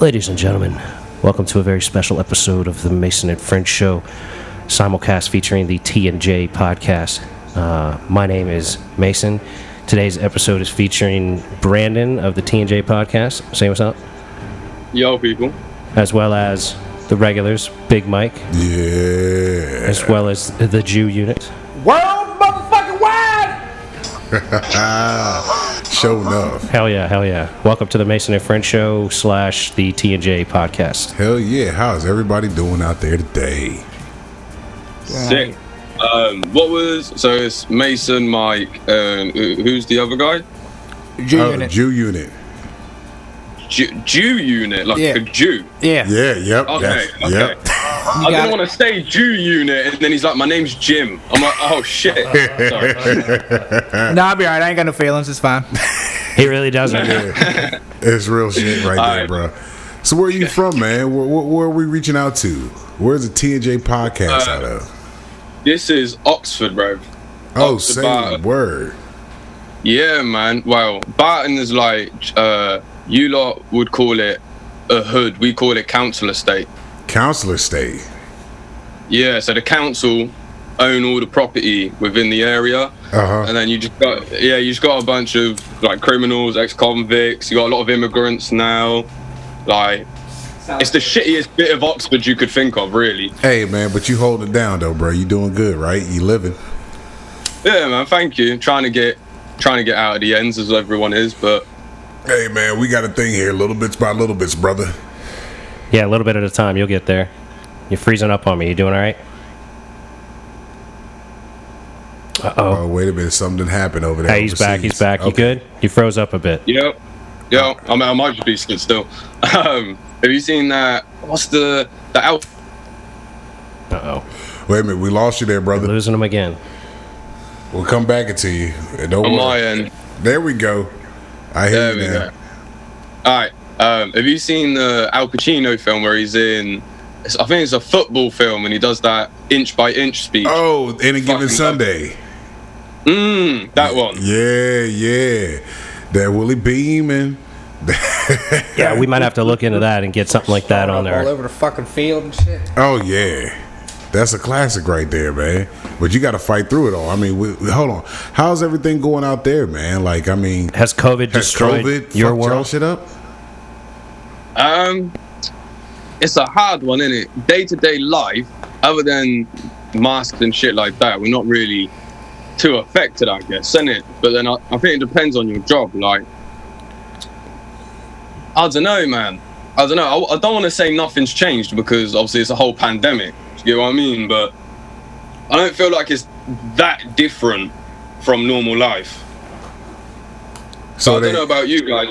Ladies and gentlemen, welcome to a very special episode of the Mason and French Show, simulcast featuring the T and J podcast. Uh, my name is Mason. Today's episode is featuring Brandon of the T and J podcast. Say what's up. Yo, people. As well as the regulars, Big Mike, Yeah. as well as the Jew unit. World motherfucking wide! Show enough. Hell yeah, hell yeah. Welcome to the Mason and French Show slash the T and J podcast. Hell yeah. How's everybody doing out there today? Sick. Um, what was so? It's Mason, Mike, and who's the other guy? Jew Oh, unit. Jew unit. Jew, Jew unit, like Yeah. a Jew. yeah. Yeah, yep. Okay, okay. Yep. I didn't it. want to say Jew unit, and then he's like, "My name's Jim." I'm like, "Oh shit." Sorry. Nah, I'll be alright. I ain't got no feelings. It's fine. He really doesn't. It's real shit right there, Alright. bro. So where are you from, man? Where, where, where are we reaching out to? Where's the T and J podcast Uh, out of? This is Oxford, bro. Oh, Oxford same Barton. word. Yeah, man. Well, Barton is like uh, you lot would call it a hood. We call it council estate. Counselor state. Yeah, so the council own all the property within the area, Uh-huh. and then you just got yeah, you just got a bunch of like criminals, ex-convicts. You got a lot of immigrants now. Like, it's the shittiest bit of Oxford you could think of, really. Hey man, but you holding it down though, bro. You doing good, right? You living. Yeah, man. Thank you. Trying to get trying to get out of the ends as everyone is, but Hey man, we got a thing here, little bits by little bits, brother. Yeah, a little bit at a time. You'll get there. You're freezing up on me. You doing all right? Uh oh. Oh, wait a minute, something happened over there. Hey, he's back. He's back. You good? You froze up a bit. Yep. yeah. I mean, I might just be scared still. Um, have you seen that? What's the the out? Uh oh. Wait a minute, we lost you there, brother. Losing him again. We'll come back to you. Don't On worry. my end. There we go. I hear There you we now. go. All right. Um, have you seen the Al Pacino film where he's in? I think it's a football film, and he does that inch by inch speech. Oh, any given Fucking Sunday. Mm, that one. Yeah, yeah. That Willie Beamen. Yeah, we might have to look into that and get something like that on there. All over the fucking field and shit. Oh yeah, that's a classic right there, man. But you got to fight through it all. I mean, we, we- hold on. How's everything going out there, man? Like, I mean, Has COVID has destroyed COVID your world? shit up? Um, it's a hard one, isn't it? Day to day life, other than masks and shit like that, we're not really too affected, I guess, isn't it? But then I, I think it depends on your job. Like, I don't know, man. I don't know. I, I don't want to say nothing's changed because obviously it's a whole pandemic. You get what I mean? But I don't feel like it's that different from normal life. So I don't know about you guys.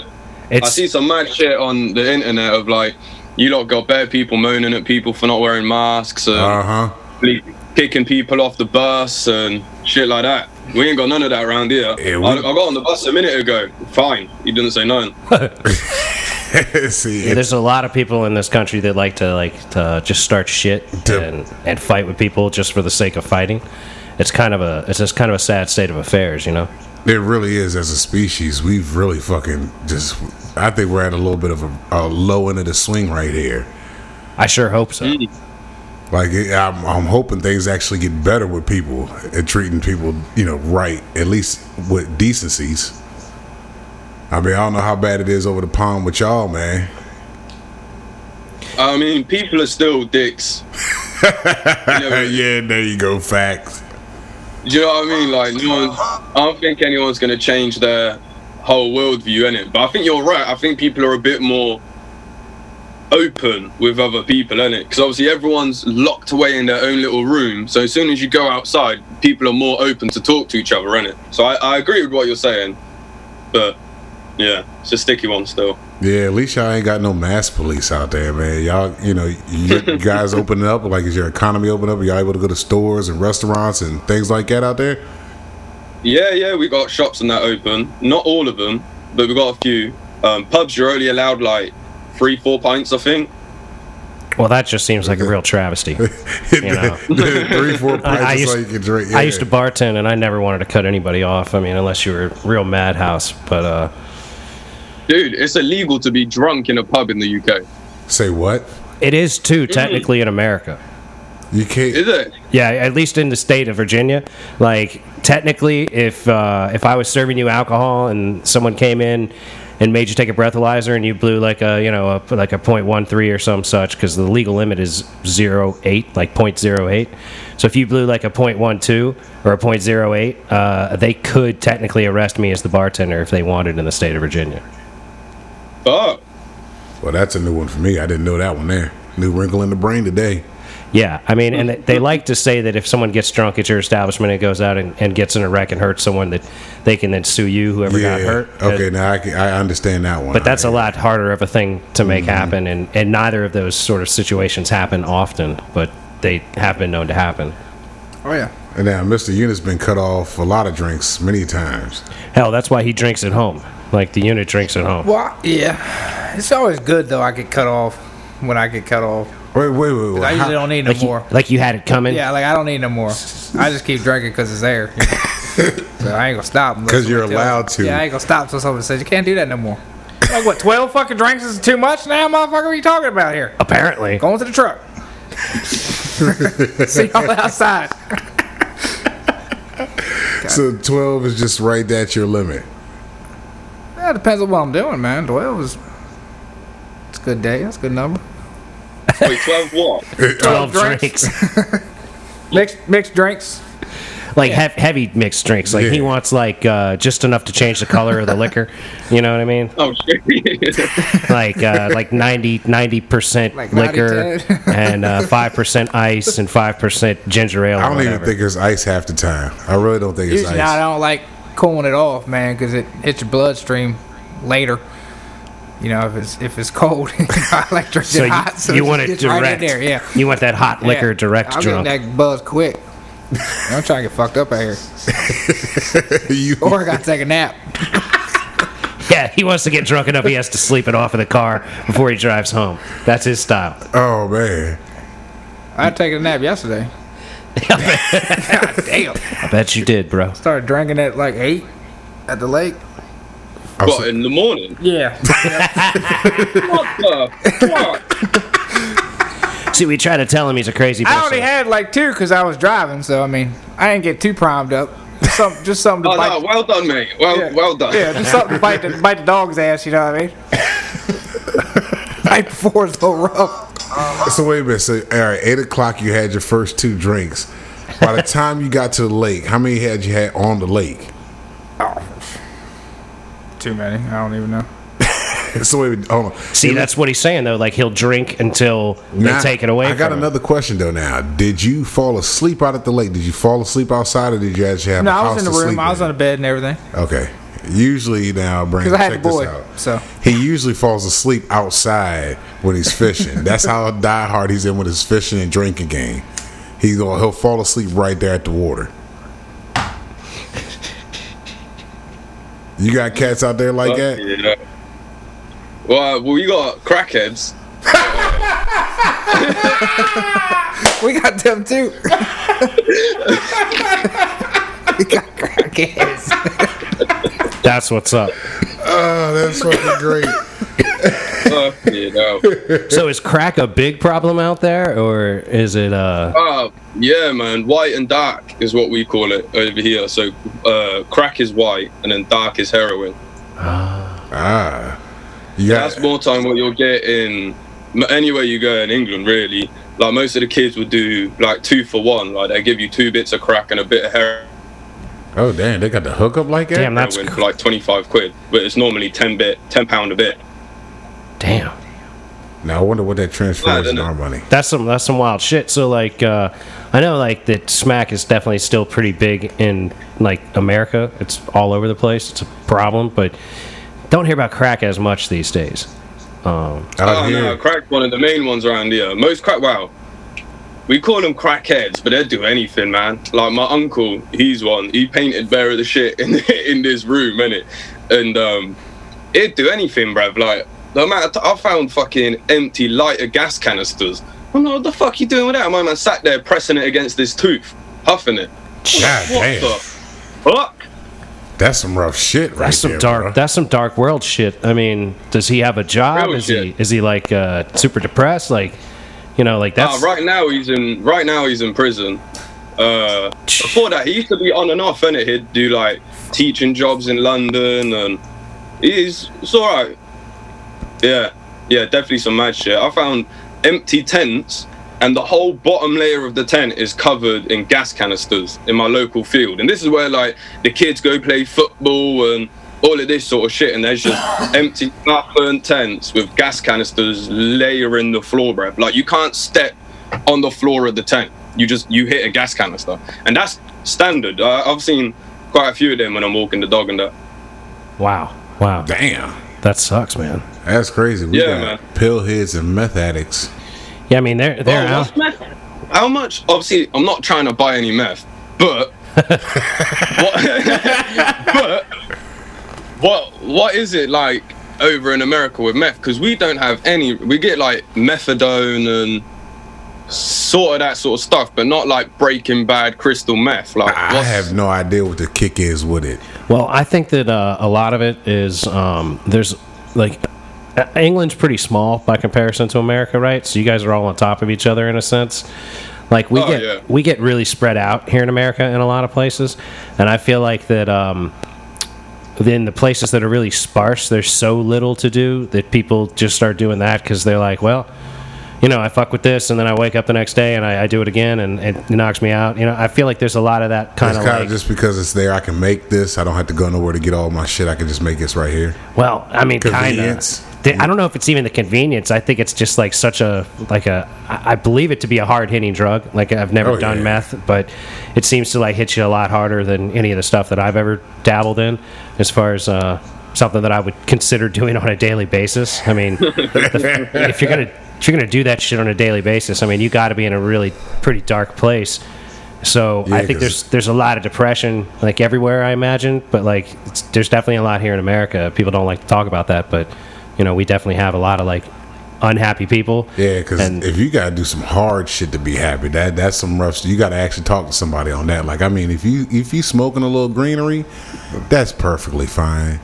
I see some mad shit on the internet of like, you lot got bare people moaning at people for not wearing masks and uh huh. kicking people off the bus and shit like that. We ain't got none of that around here. Yeah, we- I, I got on the bus a minute ago. Fine. you didn't say nothing. See, yeah, there's a lot of people in this country that like to like to just start shit To- and and fight with people just for the sake of fighting. It's kind of a it's just kind of a sad state of affairs, you know. it really is. As a species, we've really fucking just. I think we're at a little bit of a, a low end of the swing right here. I sure hope so. Mm. Like I'm, I'm hoping things actually get better with people and treating people, you know, right. At least with decencies. I mean, I don't know how bad it is over the pond with y'all, man. I mean, people are still dicks. You know, yeah, there you go. Facts. Do you know what I mean? Like, no one, I don't think anyone's going to change their whole worldview in it. But I think you're right. I think people are a bit more open with other people in it because obviously everyone's locked away in their own little room. So as soon as you go outside, people are more open to talk to each other in it. So I, I agree with what you're saying, but yeah, it's a sticky one still. Yeah, at least y'all ain't got no mass police out there, man. Y'all, you know, you you guys opening up. Like, is your economy open up? Are y'all able to go to stores and restaurants and things like that out there? Yeah, yeah, we got shops and that open. Not all of them, but we got a few. Um, pubs, you're only allowed like three, four pints, I think. Well, that just seems like a real travesty. know. Three, four pints I, I used, all you can drink. I used to bartend, and I never wanted to cut anybody off. I mean, unless you were a real madhouse. But uh, Dude, it's illegal to be drunk in a pub in the UK. Say what? It is too technically in America. You can't. Is it? Yeah, at least in the state of Virginia. Like technically, if uh, if I was serving you alcohol and someone came in and made you take a breathalyzer and you blew like a you know a, like a .13 or some such because the legal limit is 0.8 like .08. So if you blew like a .12 or a .08, uh, they could technically arrest me as the bartender if they wanted in the state of Virginia. Fuck. Well, that's a new one for me. I didn't know that one there. New wrinkle in the brain today. Yeah, I mean, and they like to say that if someone gets drunk at your establishment and goes out and, and gets in a wreck and hurts someone, that they can then sue you, whoever got hurt. Okay, now I, can, I understand that one. But that's a lot harder of a thing to make mm-hmm. happen, and, and neither of those sort of situations happen often, but they have been known to happen. Oh yeah. And now Mr. Unit's been cut off a lot of drinks many times. Hell, that's why he drinks at home. Like the unit drinks at home. Well, yeah. It's always good though. I get cut off when I get cut off. Wait, wait, wait. wait. I usually don't need no Like you, more. like you had it coming. Yeah, like I don't need no more. I just keep drinking because it's there. you know. so I ain't gonna stop. because you're somebody tells me. allowed to. Yeah, I ain't gonna stop until someone says you can't do that no more. Like what? Twelve fucking drinks is too much now, motherfucker. What are you talking about here? Apparently. Going to the truck. See y'all outside. So 12 is just right at your limit. Yeah, depends on what I'm doing, man. Twelve is. It's a good day. That's a good number. Wait, 12 what? 12 drinks. drinks. Mixed mixed drinks. like hev- heavy mixed drinks. Like he wants like uh, just enough to change the color of the liquor. You know what I mean? Oh, shit. Like uh, like 90 percent Like liquor 90-10. and uh, five percent ice and five percent ginger ale. I don't even think it's ice half the time. I really don't think it's Usually I ice. don't like cooling it off, man, because it hits your bloodstream later. You know, if it's if it's cold, I like drinking So you, hot. So you want it gets right direct. there, yeah. You want that hot liquor Yeah. direct I'll drunk. get that buzz quick. I'm trying to get fucked up out here, you, or I gotta take a nap. Yeah, he wants to get drunk enough he has to sleep it off in the car before he drives home. That's his style. oh, man. I had taken a nap yesterday. God damn! I bet you did, bro. Started drinking at like eight at the lake. I'm in the morning? Yeah, What the fuck? See, we try to tell him he's a crazy person. I person. already had like two because I was driving. So I mean, I didn't get too primed up. Just some, just something to Oh, bite. no, well done, mate. Well, Yeah. well done. Yeah, just something to bite the, bite the dog's ass, you know what I mean? Night before it's a little rough. So wait a minute. So all right, eight o'clock. You had your first two drinks. By the time you got to the lake, how many had you had on the lake? Oh, too many. I don't even know. So wait, a minute, hold on. See, that's what he's saying though. Like he'll drink until they take it away. I got from him. another question though. Now, did you fall asleep out at the lake? Did you fall asleep outside, or did you actually have No, a I house was in the room. I was in? on the bed and everything. Okay. Usually now, Brandon, Because I had check the this boy. out. So, He usually falls asleep outside when he's fishing. That's how diehard he's in with his fishing and drinking game. He's going he'll fall asleep right there at the water. You got cats out there like that? Yeah. Well, uh, well, we got crackheads. we got them too. we got crackheads. That's what's up. Oh, that's fucking great. Fuck yeah. So is crack a big problem out there, or is it? uh Uh, yeah, man. White and dark is what we call it over here. So, uh, crack is white, and then dark is heroin. Ah. You got That's more time what you'll get in m- anywhere you go in England, really. Like most of the kids would do like two for one. Like they give you two bits of crack and a bit of heroin Oh damn, they got the hookup like that? Damn, that's for cr- like twenty five quid, but it's normally ten bit, ten pound a bit. damn. Now I wonder what that transfers Nah, in no, no. our money. That's some that's some wild shit. So like, uh, I know like that smack is definitely still pretty big in like America. It's all over the place. It's a problem, but don't hear about crack as much these days. Um, Out oh here, no, crack one of the main ones around here. Most crack, wow. We call them crackheads, but they'd do anything, man. Like my uncle, he's one. He painted bare of the shit in in this room, innit? And um, he'd do anything, bruv. Like the amount of t- I found fucking empty lighter gas canisters. I'm like, what the fuck you doing with that? My man sat there pressing it against his tooth, huffing it. God What damn. the fuck? That's some rough shit, right That's some there, dark. bro. That's some dark world shit. I mean, does he have a job? Real is he is he like uh, super depressed? Like, you know, like that's Ah, right now he's in. Right now he's in prison. Uh, before that, he used to be on and off, and he'd do like teaching jobs in London, and he's it's all right. Yeah, yeah, definitely some mad shit. I found empty tents, and the whole bottom layer of the tent is covered in gas canisters in my local field, and this is where like the kids go play football and all of this sort of shit, and there's just empty, half-burnt tents with gas canisters layering the floor, bruv. Like you can't step on the floor of the tent. You just you hit a gas canister, and that's standard. I, I've seen quite a few of them when I'm walking the dog and that. wow, wow. Damn. That sucks, man. That's crazy. We Yeah, got man. pill heads and meth addicts. Yeah, I mean they're they're Oh, out. meth? How much? Obviously, I'm not trying to buy any meth, but what, but what what is it like over in America with meth? Because we don't have any. We get like methadone and sort of that sort of stuff, but not like Breaking Bad crystal meth. Like I have no idea what the kick is with it. Well, I think that uh, a lot of it is um, there's like England's pretty small by comparison to America, right? So you guys are all on top of each other in a sense. Like we Oh, get yeah. we get really spread out here in America in a lot of places, and I feel like that. Um, in the places that are really sparse, there's so little to do that people just start doing that because they're like, well, you know, I fuck with this, and then I wake up the next day and I, I do it again, and it knocks me out. You know, I feel like there's a lot of that kind It's of like. just because it's there. I can make this. I don't have to go nowhere to get all my shit. I can just make this right here. Well, I mean, kind Convenience. I don't know if it's even the convenience. I think it's just like such a like a. I believe it to be a hard hitting drug. Like I've never Oh, done yeah. meth, but it seems to like hit you a lot harder than any of the stuff that I've ever dabbled in, as far as uh, something that I would consider doing on a daily basis. I mean, the- if you're gonna if you're gonna do that shit on a daily basis, I mean, you got to be in a really pretty dark place. So I think there's there's a lot of depression like everywhere I imagine, but like it's, there's definitely a lot here in America. People don't like to talk about that, but you know we definitely have a lot of like unhappy people. Yeah, because And- if you gotta do some hard shit to be happy, that that's some rough. You gotta actually talk to somebody on that. Like, I mean, if you if you smoking a little greenery, that's perfectly fine.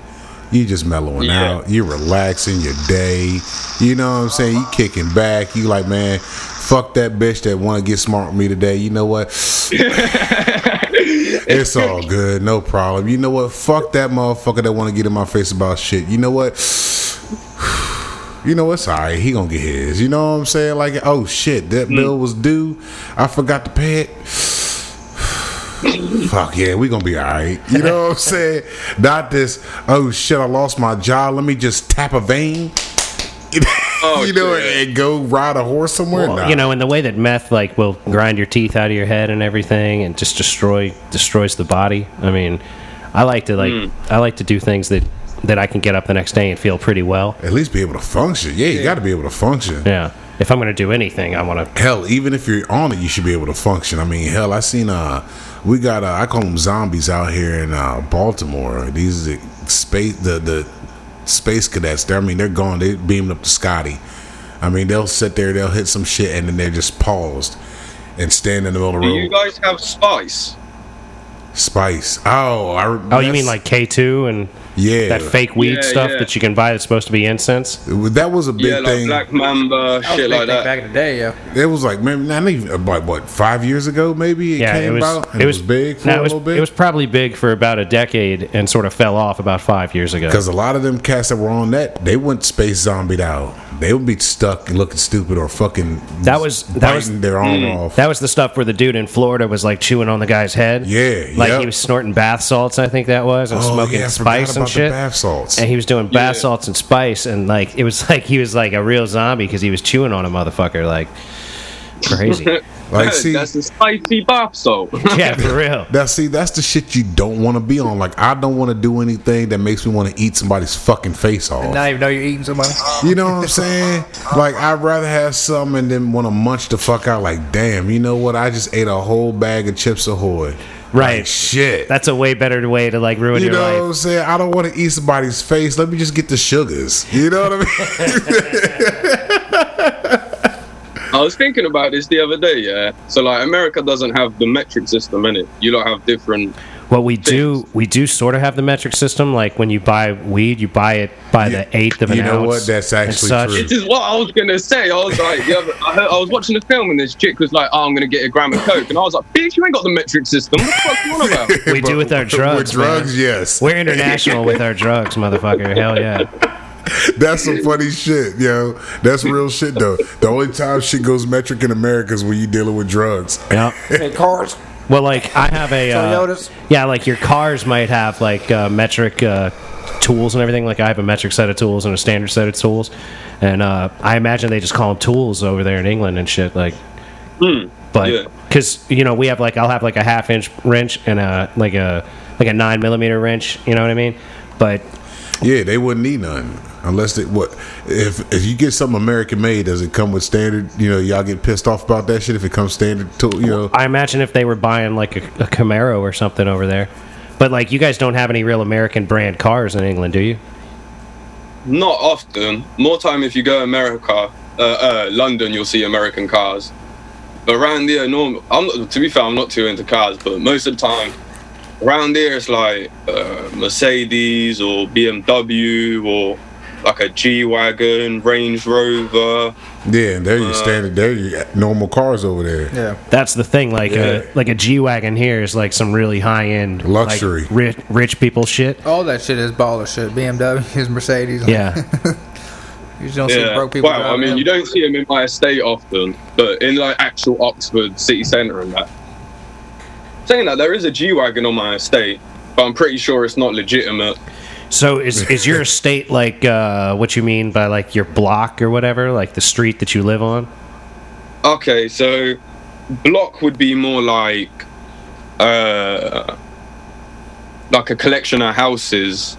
You just mellowing Yeah. out. You relaxing your day. You know what I'm saying? You kicking back. You like, man, fuck that bitch that want to get smart with me today. You know what? it's all good. No problem. You know what? Fuck that motherfucker that want to get in my face about shit. You know what? You know what's all right. He gonna get his. You know what I'm saying? Like, oh shit, that hmm. bill was due. I forgot to pay it. Fuck yeah, we gonna be all right. You know what I'm saying? Not this. Oh shit, I lost my job. Let me just tap a vein. Oh, you know, shit. and go ride a horse somewhere. Well, Nah. You know, in the way that meth like will grind your teeth out of your head and everything, and just destroy destroys the body. I mean, I like to like hmm. I like to do things that that I can get up the next day and feel pretty well. at least be able to function. Yeah, you got to be able to function. Yeah. If I'm gonna do anything, I want to. Hell, even if you're on it, you should be able to function. I mean, hell, I seen uh, we got uh, I call them zombies out here in uh, Baltimore. These the space the the space cadets. They're, I mean, they're gone. They beamed up to Scotty. I mean, they'll sit there, they'll hit some shit, and then they're just paused and stand in the middle of the Do you guys have spice? Spice. Oh, I, Oh, you mean like K2 and yeah? that fake weed Yeah, stuff yeah. that you can buy that's supposed to be incense? That was a big Yeah, like thing. Black Mamba, That was a shit big like thing that. back in the day, yeah. It was like maybe not even about what five years ago, maybe it Yeah, came it was. about. And it was, big for no, a was, little bit. It was probably big for about a decade and sort of fell off about five years ago. Because a lot of them cats that were on that, they went space zombied out. They would be stuck and looking stupid or fucking That was- that biting was- mm, their arm off. That was the stuff where the dude in Florida was like chewing on the guy's head. Yeah, like yep. he was snorting bath salts, I think that was, and Oh, smoking yeah, I forgot spice and about the shit. bath salts. And he was doing bath Yeah. salts and spice, and like it was like he was like a real zombie because he was chewing on a motherfucker like crazy. Like, see, that's a spicy bath salt. yeah, for real. now see, that's the shit you don't want to be on. Like, I don't want to do anything that makes me want to eat somebody's fucking face off. Now you know you're eating somebody. You know what I'm saying? Like, I'd rather have some and then want to munch the fuck out. Like, damn, you know what? I just ate a whole bag of Chips Ahoy. Right. Like, shit. That's a way better way to like ruin you your know what life. I'm saying? I don't want to eat somebody's face. Let me just get the sugars. You know what I mean? I was thinking about this the other day, yeah. So like America doesn't have the metric system in it. You don't have different Well, we do we do sort of have the metric system. Like when you buy weed, you buy it by Yeah, the eighth of an you know ounce. what? That's actually such. true. This is what I was gonna say. I was like, the other, I, heard, I was watching a film and this chick was like, "Oh, I'm gonna get a gram of coke," and I was like, "Bitch, you ain't got the metric system. What the fuck you on about?" We do with our With drugs, drugs, man. yes. We're international with our drugs, motherfucker. Hell yeah. That's some funny shit, yo. That's real shit though. The only time shit goes metric in America is when you're dealing with drugs. Yeah. Hey, cars. Well, like I have a uh, Toyotas. yeah, like your cars might have like uh, metric uh, tools and everything. Like I have a metric set of tools and a standard set of tools, and uh, I imagine they just call them tools over there in England and shit. Like, yeah. but because you know we have like I'll have like a half inch wrench and a like a like a nine millimeter wrench. You know what I mean? But Yeah, they wouldn't need none unless it what if if you get something American made, does it come with standard? You know, y'all get pissed off about that shit if it comes standard tool. You know, I imagine if they were buying like a, a Camaro or something over there. But like you guys don't have any real American brand cars in England, do you? Not often. More time if you go America, uh, uh, London, you'll see American cars. But around here, normal. I'm not, to be fair, I'm not too into cars, but most of the time, around here it's like uh, Mercedes or BMW or like a G wagon, Range Rover. yeah, and they're Uh, your standard. They're normal cars over there. Yeah. That's the thing. Like Yeah. a like a G wagon here is like some really high end Luxury. like, rich, rich people shit. All that shit is baller shit. BMWs, Mercedes. Yeah, You just don't see broke people. Well, I mean, them. you don't see them in my estate often, but in like actual Oxford city centre and that. Saying that, there is a G wagon on my estate, but I'm pretty sure it's not legitimate. So is is your estate like uh, what you mean by like your block or whatever, like the street that you live on? Okay, so block would be more like uh like a collection of houses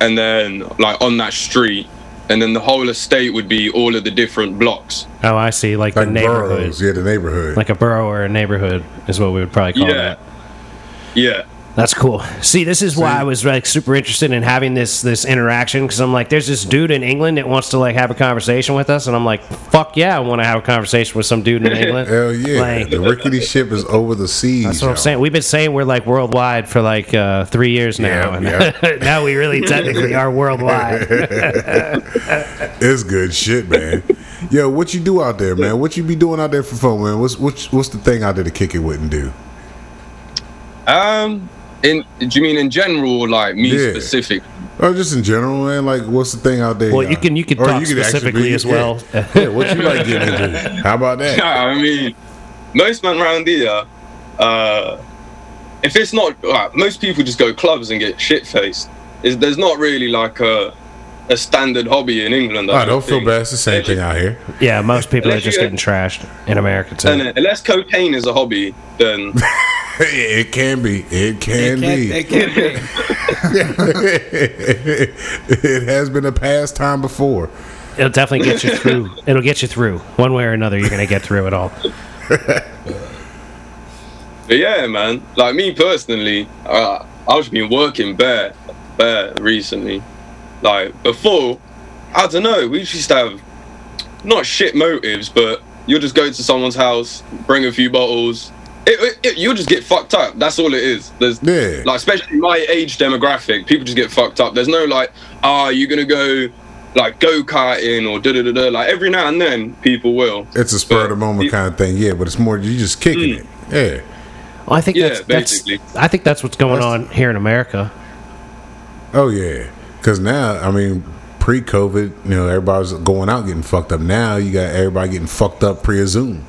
and then like on that street and then the whole estate would be all of the different blocks. Oh, I see. Like, Like the neighborhood, boroughs, yeah, the neighborhood. like a borough or a neighborhood is what we would probably call Yeah. that. Yeah. That's cool. See, this is why I was like super interested in having this this interaction because I'm like, there's this dude in England that wants to like have a conversation with us, and I'm like, fuck yeah, I want to have a conversation with some dude in England. Hell yeah, Like, the rickety ship is over the seas. That's what I'm saying. We've been saying we're like worldwide for like uh, three years now, Yeah, and now we really technically are worldwide. It's good shit, man. Yo, what you do out there, man? What you be doing out there for fun, man? What's what's what's the thing out there to kick it with and do? Um in do you mean in general like me Yeah. specific? Or just in general, man? Like, what's the thing out there? Well, y'all- can you can or talk could actually specifically be- as well. Yeah, what you like getting into? How about that? I mean, most men around here, uh, if it's not, like, most people just go clubs and get shit faced. There's not really like a a standard hobby in England. I don't feel think. bad. It's the same thing out here. yeah, most people are just getting trashed in America too. And uh, unless cocaine is a hobby, then it can be. It can It be. can't, it can't be. it has been a past time before. It'll definitely get you through. It'll get you through one way or another. You're gonna get through it all. But yeah, man. Like me personally, uh, I've been working bare, bare recently. Like before, I don't know. We used to have not shit motives, but you'll just go to someone's house, bring a few bottles. It, it, it- you'll just get fucked up. That's all it is. There's Yeah. like, especially my age demographic, people just get fucked up. There's no like, ah, you're gonna go like go karting or da da da da. Like every now and then, people will. It's a spur of the moment you- kind of thing, yeah. But it's more you just kicking it, yeah. I think Yeah, that's, that's basically. I think that's what's going That's- on here in America. Oh yeah, because now I mean, pre-COVID, you know, everybody's going out getting fucked up. Now you got everybody getting fucked up pre-Zoom.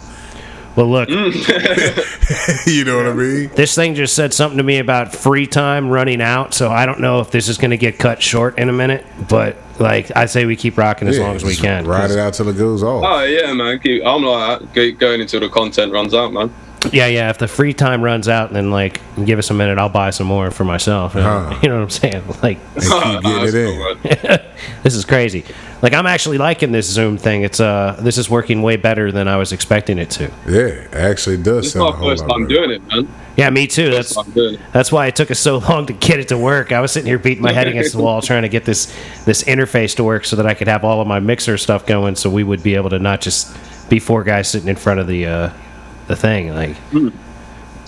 Well, look, mm. you know what I mean? this thing just said something to me about free time running out. So I don't know if this is going to get cut short in a minute. But like I say, we keep rocking as Yeah, long as we can. Ride it out till it goes off. Oh yeah, man. Keep, I'm like that, go- going until the content runs out, man. Yeah, yeah. If the free time runs out, then like give us a minute, I'll buy some more for myself. Uh-huh. You know what I'm saying? Like and keep getting it in. this is crazy. Like I'm actually liking this Zoom thing. It's uh, this is working way better than I was expecting it to. Yeah, actually does This is sound my first time better. doing it, man. Yeah, me too. First That's time doing it. That's why it took us so long to get it to work. I was sitting here beating my head against the wall trying to get this this interface to work so that I could have all of my mixer stuff going, so we would be able to not just be four guys sitting in front of the uh, the thing. Like,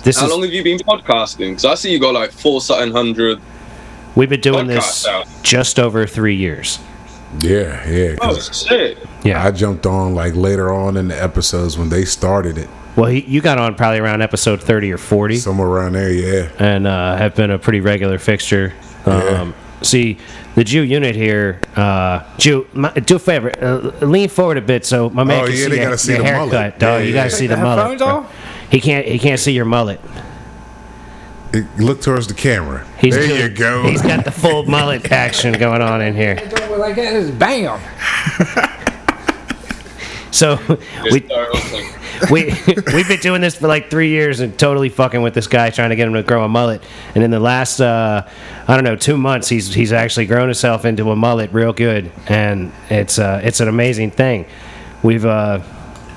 this How is long have you been podcasting? Because I see you got like four something hundred. we've been doing this out? just over three years. Yeah, yeah. Oh 'cause shit! Yeah. I jumped on like later on in the episodes when they started it, well, he, you got on probably around episode thirty or forty. somewhere around there. Yeah, and uh, have been a pretty regular fixture. Yeah. See, the Jew unit here, uh, Jew, my, do a favor, uh, lean forward a bit so my man Oh, can yeah, see, they your, gotta see your the haircut. mullet. Dog, Yeah, you gotta yeah. see the The mullet. headphones He can't. He can't see your mullet. It- look towards the camera. He's there doing- you go. He's got the full mullet action going on in here. Like that is bam. So we Just start off like- we we've been doing this for like three years and totally fucking with this guy trying to get him to grow a mullet. And in the last uh, I don't know two months, he's he's actually grown himself into a mullet real good, and it's uh, it's an amazing thing. We've uh,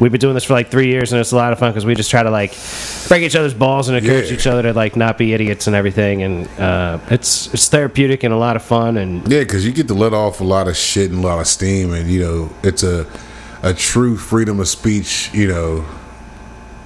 we've been doing this for like three years, and it's a lot of fun because we just try to like break each other's balls and encourage Yeah. each other to like not be idiots and everything. And uh, it's it's therapeutic and a lot of fun. And Yeah, because you get to let off a lot of shit and a lot of steam, and you know it's a a true freedom of speech. You know,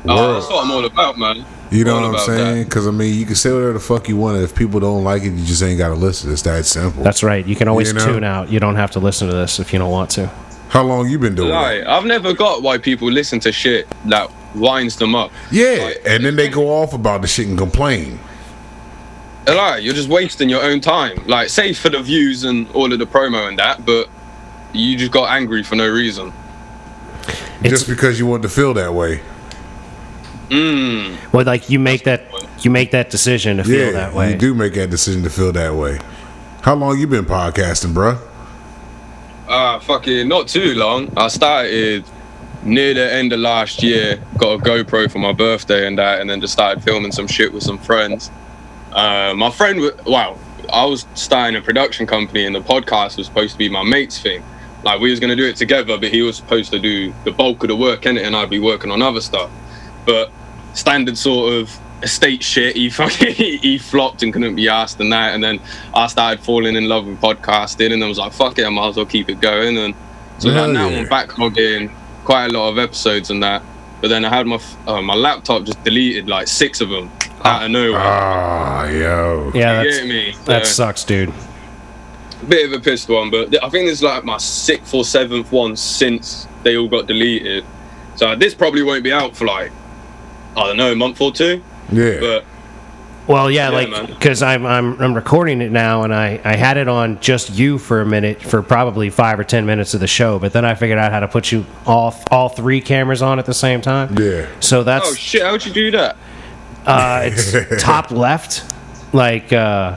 Oh, world. that's what I'm all about, man. You know All what I'm saying? Because I mean, you can say whatever the fuck you want. If people don't like it, you just ain't got to listen. It's that simple. that's right. You can always You know? tune out. You don't have to listen to this if you don't want to. How long you been doing it? Like, I've never got why people listen to shit that winds them up. Yeah, Like, and then they go off about the shit and complain. Like, you're just wasting your own time. Like, say for the views and all of the promo and that, but you just got angry for no reason. Just because you want to feel that way. Mm. Well, like you make that you make that decision to feel yeah, that way. you do make that decision to feel that way. How long you been podcasting, bruh? Uh, fucking not too long. I started near the end of last year, got a GoPro for my birthday and that, and then just started filming some shit with some friends. Uh, my friend, w- wow, I was starting a production company, and the podcast was supposed to be my mate's thing. Like we was gonna do it together, but he was supposed to do the bulk of the work in it, and I'd be working on other stuff. But standard sort of estate shit, he fucking he flopped and couldn't be asked and that, and then I started falling in love with podcasting, and I was like, fuck it, I might as well keep it going, and so Hell like, now. I'm backlogging quite a lot of episodes and that. But then I had my uh, my laptop just deleted like six of them out of nowhere. Ah, yo. yeah, you that's, get me? that So- sucks, dude. Bit of a pissed one, but I think this is like my sixth or seventh one since they all got deleted. So this probably won't be out for like I don't know a month or two. Yeah. But Well, yeah, Yeah, like because I'm I'm I'm recording it now, and I I had it on just you for a minute for probably five or ten minutes of the show, but then I figured out how to put you all all three cameras on at the same time. yeah. So that's oh shit, how'd you do that? uh, it's top left, like uh,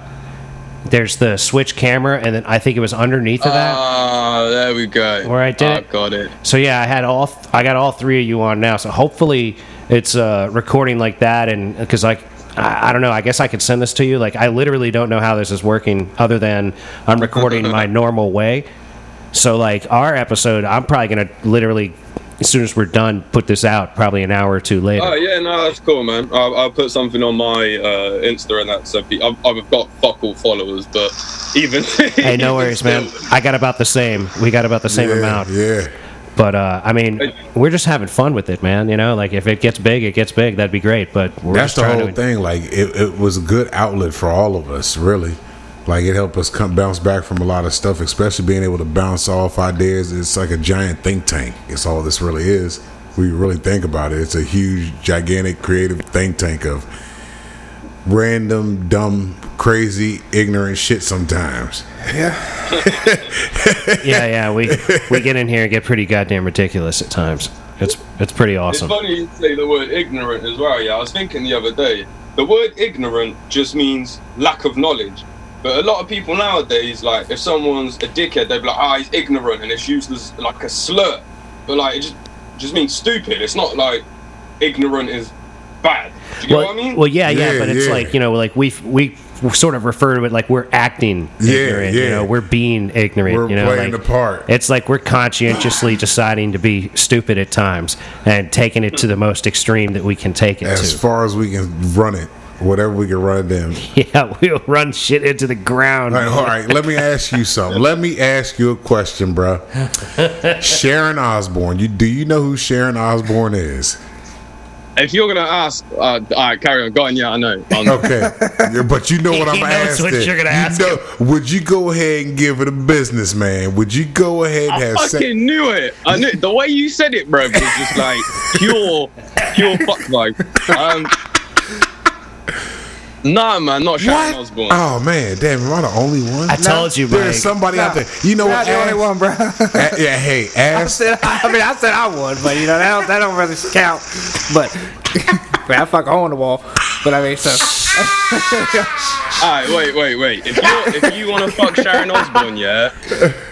there's the switch camera, and then I think it was underneath of that. Ah, there we go. Where I did I it? got it. So yeah, I had all th- I got all three of you on now. So hopefully it's uh, recording like that, and because like I, I don't know, I guess I could send this to you. Like I literally don't know how this is working, other than I'm recording my normal way. So like our episode, I'm probably gonna literally as soon as we're done put this out, probably an hour or two later. Oh yeah, no, that's cool, man. I'll, I'll put something on my uh, Insta and that. So pe- I've, I've got fuck all followers, but even Hey, no worries, man. I got about the same. We got about the same yeah, amount. Yeah. But uh, I mean, we're just having fun with it, man. You know, like if it gets big, it gets big. That'd be great. But we're That's just the whole to. thing. Like it, it was a good outlet for all of us, really. Like it helped us come bounce back from a lot of stuff, especially being able to bounce off ideas. It's like a giant think tank. It's all this really is. We really think about it. It's a huge, gigantic, creative think tank of random, dumb, crazy, ignorant shit. Sometimes. yeah, yeah. Yeah. We we get in here and get pretty goddamn ridiculous at times. It's it's pretty awesome. It's funny you say the word ignorant as well. Yeah, I was thinking the other day. The word ignorant just means lack of knowledge. But a lot of people nowadays, like if someone's a dickhead, they'll be like, "Ah, he's ignorant," and it's used as like a slur. But like it just just means stupid. It's not like ignorant is bad. Do you get well, what I mean? well, yeah, yeah, Yeah, but it's yeah. like you know, like we we sort of refer to it like we're acting Yeah, ignorant. You yeah. know, we're being ignorant. We're you know, playing like, the part. It's like we're conscientiously deciding to be stupid at times and taking it to the most extreme that we can take it As to. far as we can run it, whatever we can run it in. yeah, we'll run shit into the ground. All right, all right, let me ask you something. Let me ask you a question, bro. Sharon Osbourne. You do you know who Sharon Osbourne is? if you're gonna ask, uh, all right, carry on. Go on. Yeah, I know. Um, Okay, Yeah, but you know what I'm knows asking. what you're gonna You ask know- Would you go ahead and give it a business, man? Would you go ahead and I have sex? fucking knew it. I knew the way you said it, bro, was just like pure, pure fuck vibe. Um, nah, man, not Sharon What? Osbourne. Oh man, damn! Am I the only one? I told you, Mike. There's somebody out there. You know You're what? not the only one, bro. a- yeah, hey, I said, I mean, I said I would, but you know that don't, that don't really count. But, but I fuck a hole in the wall. But I mean, so All right, wait, wait, wait. If you if you want to fuck Sharon Osbourne, yeah,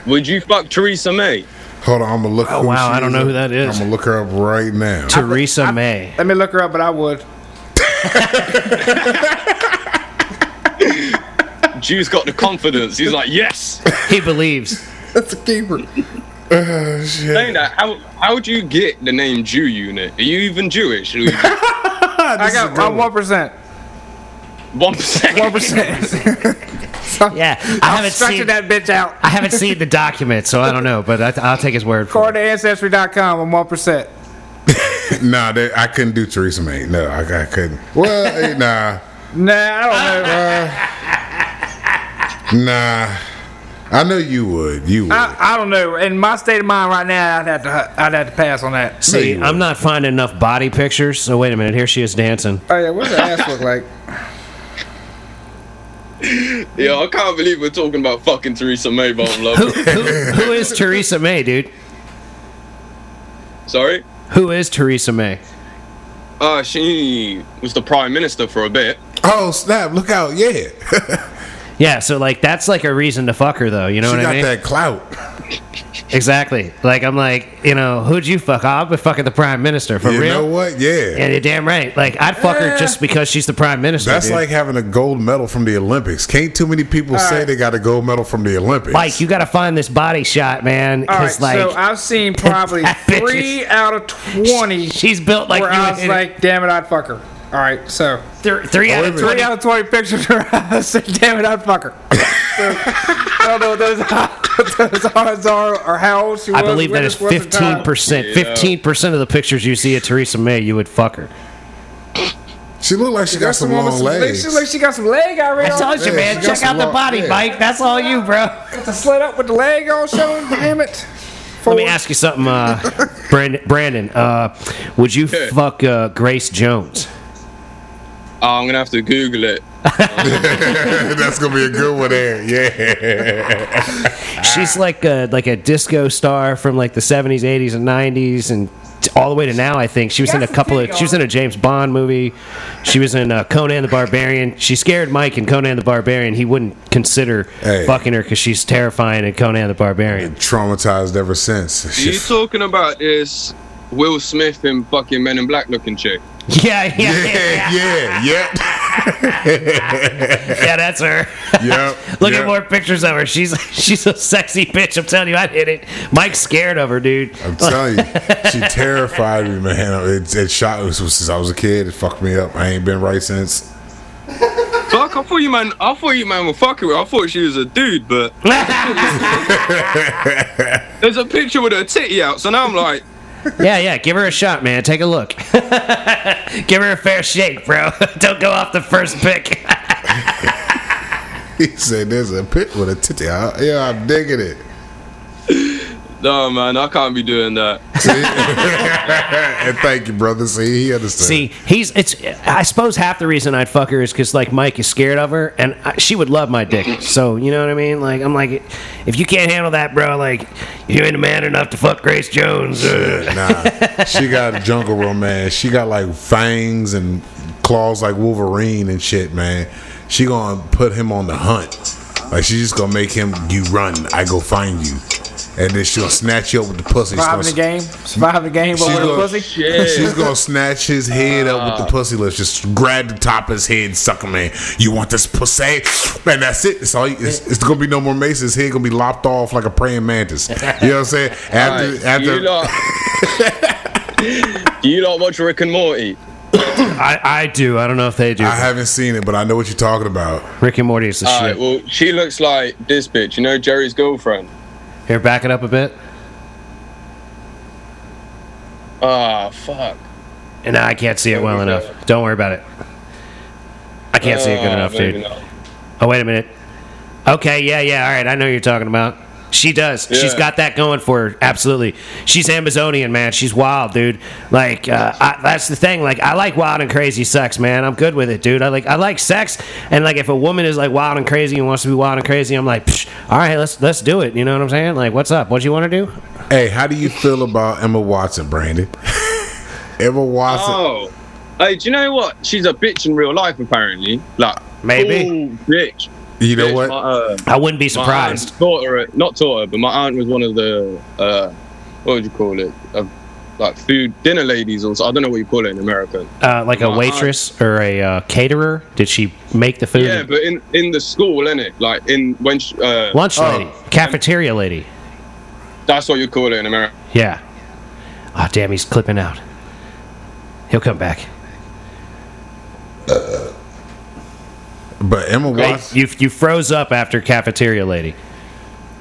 would you fuck Theresa May? Hold on, I'm gonna look. Oh, who wow, she I don't is know up. who that is. I'm gonna look her up right now. Theresa May. let me look her up. But I would. Jew's got the confidence. He's like, yes. He believes. That's a keeper. Oh, shit. Saying that, how how would you get the name Jew unit? Are you even Jewish? I got I'm one percent. One percent. One percent. Yeah, I I'll haven't seen that bitch out. I haven't seen the document, so I don't know. But I, I'll take his word for According it. to Ancestry.com, I'm one percent. Nah, that, I couldn't do Theresa May. No, I, I couldn't. Well, eh, nah, Nah, I don't know. nah. I know you would. You would. I, I don't know. In my state of mind right now, I'd have to I'd have to pass on that. See, you I'm not finding enough body pictures. So wait a minute. Here she is dancing. Oh yeah, what's the ass look like? Yeah, I can't believe we're talking about fucking Theresa May, but I'm Who, love. who, who is Theresa May, dude? Sorry. Who is Theresa May? Uh, she was the prime minister for a bit. oh snap! Look out! Yeah, Yeah, so like that's like a reason to fuck her, though. You know she what I mean? She got that clout. Exactly. Like I'm like, you know, who'd you fuck? I'll be fucking the prime minister for you real. You know what? Yeah. Yeah, you're damn right. Like I'd fuck her just because she's the prime minister. That's dude. like having a gold medal from the Olympics. Can't too many people say right. they got a gold medal from the Olympics. Mike, you got to find this body shot, man. All right, like so I've seen probably three is- out of twenty she's built like where you. I was like, "Damn it, I'd fuck her." All right, so th- three out of a minute. three twenty. out of twenty pictures where I said, "Damn it, I'd fuck her." So, I don't know what those, what those odds are or how old she was. I believe that is this was the time. fifteen percent. Fifteen percent of the pictures you see of Theresa May, you would fuck her. she looked like she got That's the some long some legs. legs. She like she got some leg already. I told you, Yeah, man. Check out the body, yeah. Mike. That's all you, bro. Got the slit up with the leg all showing. Damn it. Let me ask you something, uh, Brandon. Brandon, uh, would you fuck uh, Grace Jones? Oh, I'm gonna have to Google it. That's gonna be a good one there. Yeah. She's like a like a disco star from like the seventies, eighties, and nineties, and all the way to now. I think she was Got in a couple of. She was in a James Bond movie. She was in uh, Conan the Barbarian. She scared Mike in Conan the Barbarian. He wouldn't consider Hey. fucking her because she's terrifying in Conan the Barbarian. Traumatized ever since. Are you talking about this Will Smith and fucking Men in Black looking chick? Yeah, yeah, yeah, yeah, yeah, yeah. Yeah, that's her. yeah. Look yeah. at more pictures of her. She's she's a sexy bitch. I'm telling you, I'd hit it. Mike's scared of her, dude. I'm telling you, she terrified me, man. It, it shot it was since I was a kid. It fucked me up. I ain't been right since. Fuck, I thought you man. I thought you man were fucking with. her. I thought she was a dude, but there's a picture with her titty out. So now I'm like, Yeah, yeah. Give her a shot, man. Take a look. Give her a fair shake, bro. Don't go off the first pick. He said, "There's a pit with a titty. Yeah, I'm digging it. No man, I can't be doing that. and thank you, brother. See, he understands. See, he's it's. I suppose half the reason I'd fuck her is because like Mike is scared of her, and I, she would love my dick. So you know what I mean? Like I'm like, if you can't handle that, bro, like you ain't a man enough to fuck Grace Jones. Uh. nah, she got a jungle romance. She got like fangs and claws like Wolverine and shit, man. She gonna put him on the hunt. Like she's just gonna make him you run, I go find you, and then she'll snatch you up with the pussy. She's Surviving gonna- the game. Surviving the game, but She's with a gonna- pussy. Shit. She's gonna snatch his head up with the ah. pussy lips. Just grab the top of his head, suck him in. You want this pussy? Man, that's it. It's all. you- It's, it's gonna be no more mace. His head gonna be lopped off like a praying mantis. You know what I'm saying? After, Alright, after. you lot, do you lot watch Rick and Morty? I I do. I don't know if they do. I haven't seen it, but I know what you're talking about. Rick and Morty is the Alright, shit. well, she looks like this bitch. You know Jerry's girlfriend. Here, back it up a bit. Ah, fuck. and I can't see it well Maybe enough. Don't worry about it. I can't see it good Uh, enough, dude. not. Oh, wait a minute. Okay, yeah, yeah, all right. I know what you're talking about. She does. She's got that going for her. Absolutely. She's Amazonian, man. She's wild, dude. Like, uh, I, that's the thing. Like, I like wild and crazy sex, man. I'm good with it, dude. I like, I like sex, and like, if a woman is like wild and crazy and wants to be wild and crazy, I'm like, Psh, all right, let's let's do it. You know what I'm saying? Like, what's up? What do you want to do? Hey, how do you feel about Emma Watson, Brandon? Emma Watson. Oh, hey, do you know what? She's a bitch in real life, apparently. Like, Maybe. full bitch. You know what? My, uh, I wouldn't be surprised. taught her, not taught her, but my aunt was one of the, uh, what would you call it? Uh, like food dinner ladies, or I don't know what you call it in America. Uh, like a my waitress or a uh, caterer? Did she make the food? Yeah, but in in the school, innit? Like in when she, uh, Lunch Oh. lady, cafeteria lady. that's what you call it in America. Yeah. Oh, damn, he's clipping out. He'll come back. But Emma Hey, Watson. you you froze up after cafeteria lady.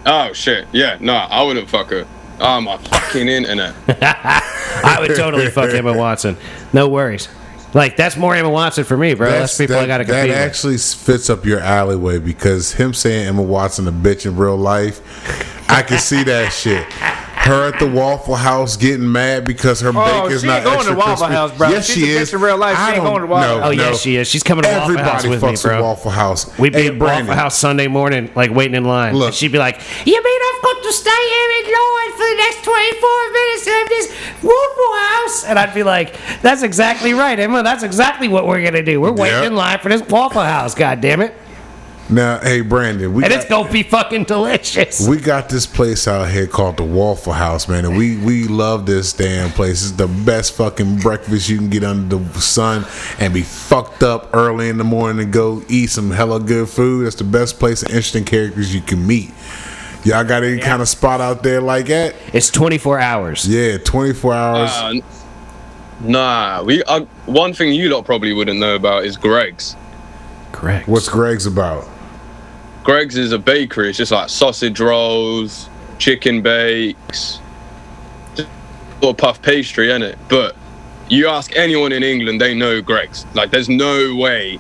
Oh shit, yeah, no, I wouldn't fuck her. Oh my fucking internet. I would totally fuck Emma Watson. No worries. Like that's more Emma Watson for me, bro. That's, people I got to that compete with. actually fits up your alleyway because him saying Emma Watson a bitch in real life, I can see that shit. Her at the Waffle House getting mad because her Oh, bacon's she not ain't going to extra Waffle crispy. House, bro. Yes, She's she a bitch is. in real life. She ain't going to Waffle know, House. Oh yeah, no. she is. She's coming to Waffle Everybody House with me, fucks bro. Waffle House. We'd be Hey, at Brandon, Waffle House Sunday morning, like waiting in line. Look. and she'd be like, "You mean I've got to stay here in line for the next 24 minutes of this Waffle House?" And I'd be like, "That's exactly right, Emma. That's exactly what we're gonna do. We're waiting Yep. in line for this Waffle House. God damn it! Now, hey Brandon, we And got, it's gonna be fucking delicious." we got this place out here called the Waffle House, man, and we we love this damn place. It's the best fucking breakfast you can get under the sun and be fucked up early in the morning and go eat some hella good food. It's the best place and interesting characters you can meet. Y'all got any kind of spot out there like that? It's 24 hours. Yeah, twenty four hours. Uh, nah, we. Uh, one thing you lot probably wouldn't know about is Greggs. Correct. What's Greggs about? Greggs is a bakery. It's just like sausage rolls, chicken bakes, just or puff pastry, innit? But you ask anyone in England, they know Greggs. Like, there's no way,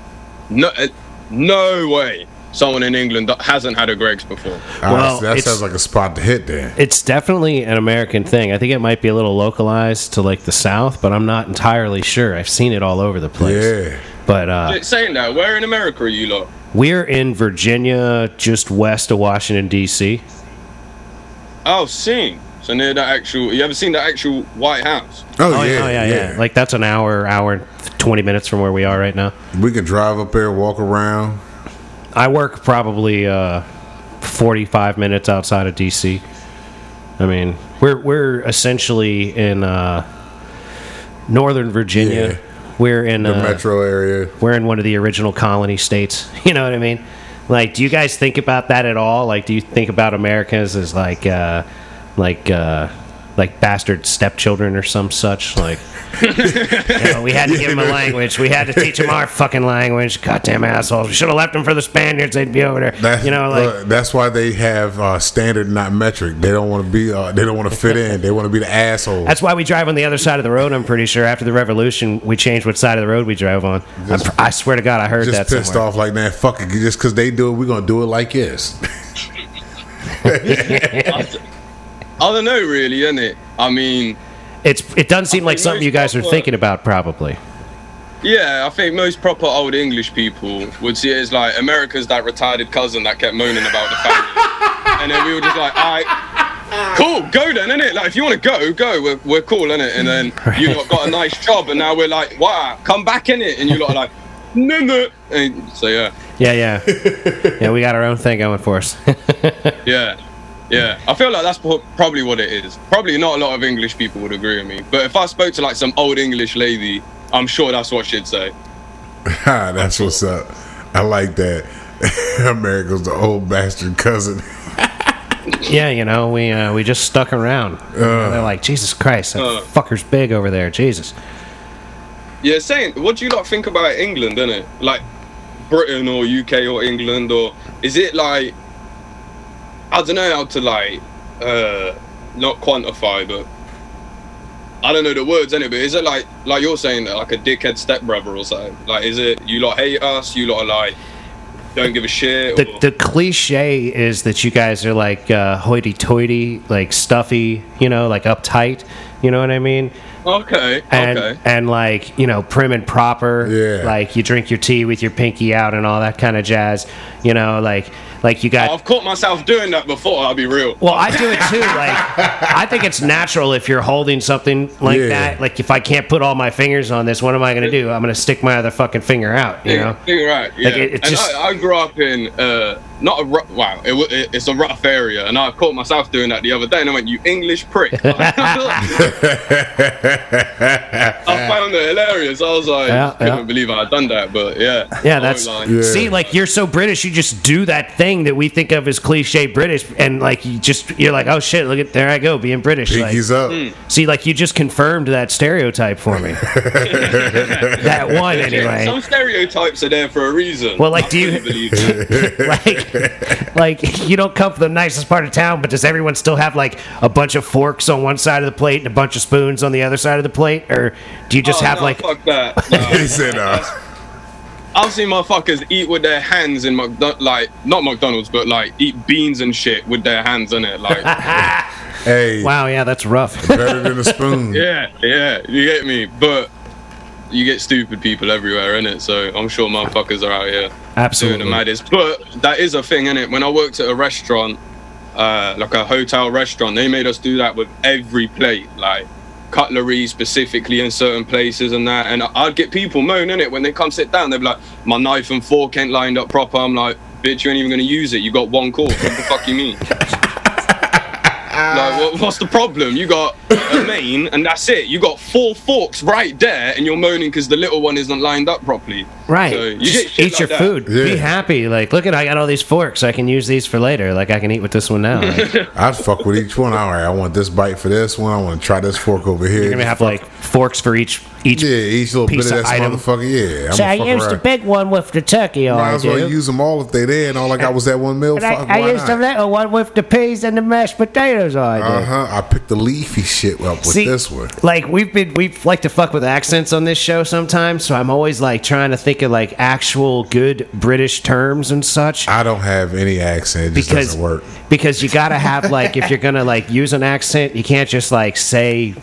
no, uh, no way someone in England that hasn't had a Greggs before. Ah, Well, that sounds like a spot to hit there. It's definitely an American thing. I think it might be a little localized to like the South, but I'm not entirely sure. I've seen it all over the place. Yeah. But uh, Saying that, where in America are you lot? We're in Virginia, just west of Washington D.C. Oh, sing. So near the actual. You ever seen the actual White House? Oh, Oh, yeah, yeah, oh, yeah, yeah, yeah. Like that's an hour, hour, twenty minutes from where we are right now. we can drive up there, walk around. I work probably uh, forty-five minutes outside of D.C. I mean, we're we're essentially in uh, Northern Virginia. Yeah. We're in The uh, metro area. we're in one of the original colony states. You know what I mean? Like, do you guys think about that at all? Like, do you think about Americans as like, uh, like, uh, like bastard stepchildren or some such? Like, you know, we had to give them a language. We had to teach them our fucking language. Goddamn assholes! We should have left them for the Spaniards. They'd be over there. That's, you know, like. uh, that's why they have uh, standard, not metric. They don't want to be. Uh, they don't want to fit in. They want to be the asshole. that's why we drive on the other side of the road. I'm pretty sure. After the revolution, we changed what side of the road we drove on. I'm Just- I swear to God, I heard Just that pissed somewhere. off like man. Fuck it. Just because they do it, we're gonna do it like this. I don't know, really, innit? I mean, It's it doesn't seem like something you guys are thinking about, probably. yeah, I think most proper old English people would see it as like America's that retarded cousin that kept moaning about the family. and then we were just like, all right, cool, go then, innit? Like, if you want to go, go, we're, we're cool, innit? And then you lot got a nice job, and now we're like, wow, come back in it. And you lot are like, no, no. And so, yeah, Yeah, yeah, yeah. We got our own thing going for us. yeah. Yeah, I feel like that's probably what it is. Probably not a lot of English people would agree with me. But if I spoke to like some old English lady, I'm sure that's what she'd say. Ah, that's what's up. I like that. America's the old bastard cousin. yeah, you know, we uh, we just stuck around. They're like, Jesus Christ, that Uh. fucker's big over there. Jesus. Yeah, saying, what do you lot think about England, innit? Like Britain or UK or England, or is it like I don't know how to like uh not quantify, but I don't know the words in it, but is it like like you're saying like a dickhead stepbrother or something? Like, is it you lot hate us? You lot are like don't give a shit? The, or- the cliche is that you guys are like uh, hoity-toity, like stuffy, you know, like uptight. You know what I mean? okay, and okay. and like you know prim and proper Yeah. like you drink your tea with your pinky out and all that kind of jazz you know like like you got I've caught myself doing that before. I'll be real. well i do it too like i think it's natural if you're holding something like Yeah. that like if i can't put all my fingers on this what am i going to do i'm going to stick my other fucking finger out you know You're right. Yeah. Like, it- it's and just- I, I grew up in uh, not a rough, wow. It, wa- it, it's a rough area, and I caught myself doing that the other day, and I went, "You English prick." I found it hilarious. I was like, Yeah, couldn't yeah. believe I had done that, but yeah. yeah that's. Yeah. see like you're so british you just do that thing that we think of as cliche british and like you just you're like oh shit look at there i go being british like, up. Hmm. see like you just confirmed that stereotype for me that one anyway Some stereotypes are there for a reason. Well, like, I do you- fully believe that. like like you don't come from the nicest part of town but does everyone still have like a bunch of forks on one side of the plate and a bunch of spoons on the other side of the plate or do you just Oh, have no, like fuck that. No. he said, uh, I've seen motherfuckers eat with their hands in McDo- like not McDonald's, but like eat beans and shit with their hands in it. Like, hey, wow yeah that's rough better than a spoon. yeah, yeah, you get me. But you get stupid people everywhere in it, so I'm sure motherfuckers are out here doing absolutely the maddest. But that is a thing in it. When I worked at a restaurant, uh, like a hotel restaurant, they made us do that with every plate, like cutlery specifically in certain places and that. And I'd get people moaning it when they come sit down. They'd be like, "My knife and fork ain't lined up proper." I'm like, "Bitch, you ain't even gonna use it. You got one course. What the fuck you mean?" Like, ah. what, what's the problem? You got a main, and that's it. You got four forks right there, and you're moaning because the little one isn't lined up properly. right So you Just eat like your that. food be happy like look at i got all these forks i can use these for later like i can eat with this one now Like, I fuck with each one. All right, I want this bite for this one. I want to try this fork over here. you're gonna have like forks for each each yeah, each little bit piece of of that item. motherfucker. Yeah, I'm So I fuck used the big one with the turkey on Might it, as well use them all if they there, and all I got was that one meal. And I, I why used the not? little one with the peas and the mashed potatoes on it. Uh huh. I picked the leafy shit up with See, this one. Like we've been we like to fuck with accents on this show sometimes, so I'm always like trying to think of like actual good British terms and such. I don't have any accent. It just because doesn't work. because you gotta have like if you're gonna like use an accent, you can't just like say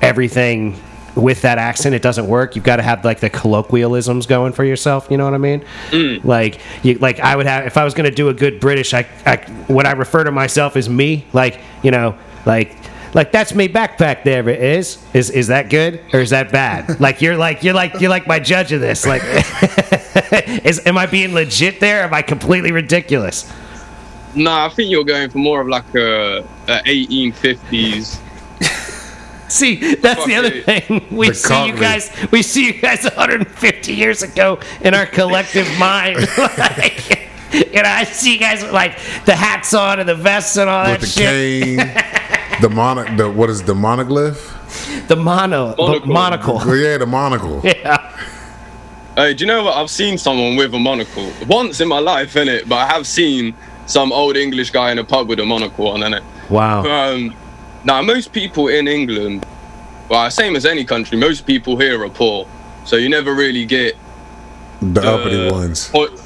everything with that accent. It doesn't work. You've got to have like the colloquialisms going for yourself. You know what I mean? Mm. Like you like I would have if I was gonna do a good British. I, I would I refer to myself as me. Like you know like. Like that's me backpack there it is. Is is that good or is that bad? Like you're like you're like you're like my judge of this. Like is am I being legit there? Am I completely ridiculous? Nah, I think you're going for more of like a, a 1850s. See, that's the other Fuck thing. We The see you Cockney. guys. We see you guys 150 years ago in our collective mind. like, and I see you guys with like the hats on and the vests and all With that the shit. cane, the mono, the what is the monoglyph? The mono, Monocle. the monocle. Oh, yeah, the monocle. Yeah. Hey, do you know what? I've seen someone with a monocle once in my life, innit? But I have seen some old English guy in a pub with a monocle on, innit? Wow. Um, now, most people in England, well, same as any country, most people here are poor. So you never really get. The uh, uppity ones. hoi-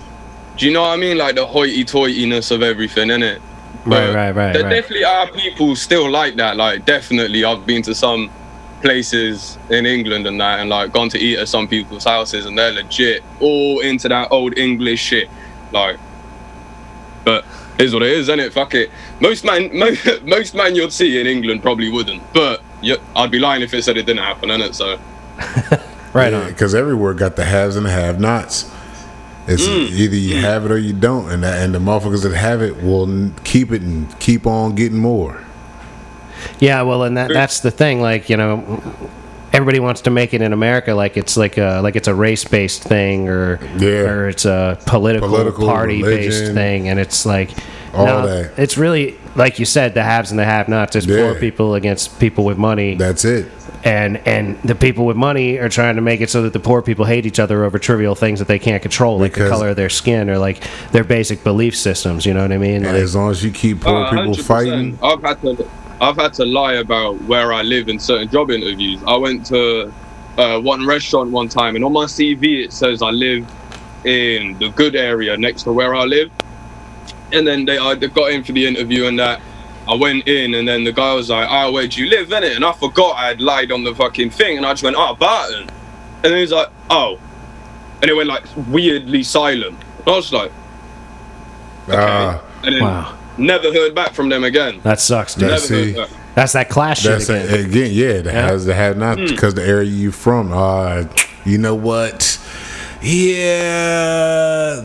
do you know what I mean? Like the hoity toityness of everything, innit? Right, right, right, There right. definitely are people still like that. Like, definitely, I've been to some places in England and that, and like gone to eat at some people's houses, and they're legit all into that old English shit. Like, but is what it is, isn't it? Fuck it. Most man, most, most man you'd see in England probably wouldn't, but yeah, I'd be lying if it said it didn't happen, innit? So. Right on. Because everywhere got the haves and the have-nots. It's Mm. either you have it or you don't, and that, and the motherfuckers that have it will keep it and keep on getting more. Yeah, well, and that that's the thing. Like, you know, everybody wants to make it in America like it's like a like it's a race based thing or Yeah. or it's a political, Political, party based thing, and it's like all no, that. It's really like you said, the haves and the have nots. It's Yeah. poor people against people with money, That's it. and and the people with money are trying to make it so that the poor people hate each other over trivial things that they can't control, like the color of their skin or like their basic belief systems. You know what I mean? And Like, as long as you keep poor Uh, people 100%. fighting, I've had to I've had to lie about where I live in certain job interviews. I went to uh, one restaurant one time, and on my CV it says I live in the good area next to where I live. And then they I got in for the interview, and that I went in, and then the guy was like, "Oh, where do you live?" In it, and I forgot I had lied on the fucking thing, and I just went, "Oh, Barton," and then he's like, "Oh," and it went like weirdly silent. And I was like, Ah, and then Wow. Never heard back from them again. That sucks, dude. Never That's- see. heard back. That's that class shit that's again. a, again, yeah. That Yeah. has that have not Hmm. because the area you from. Uh, you know what? Yeah,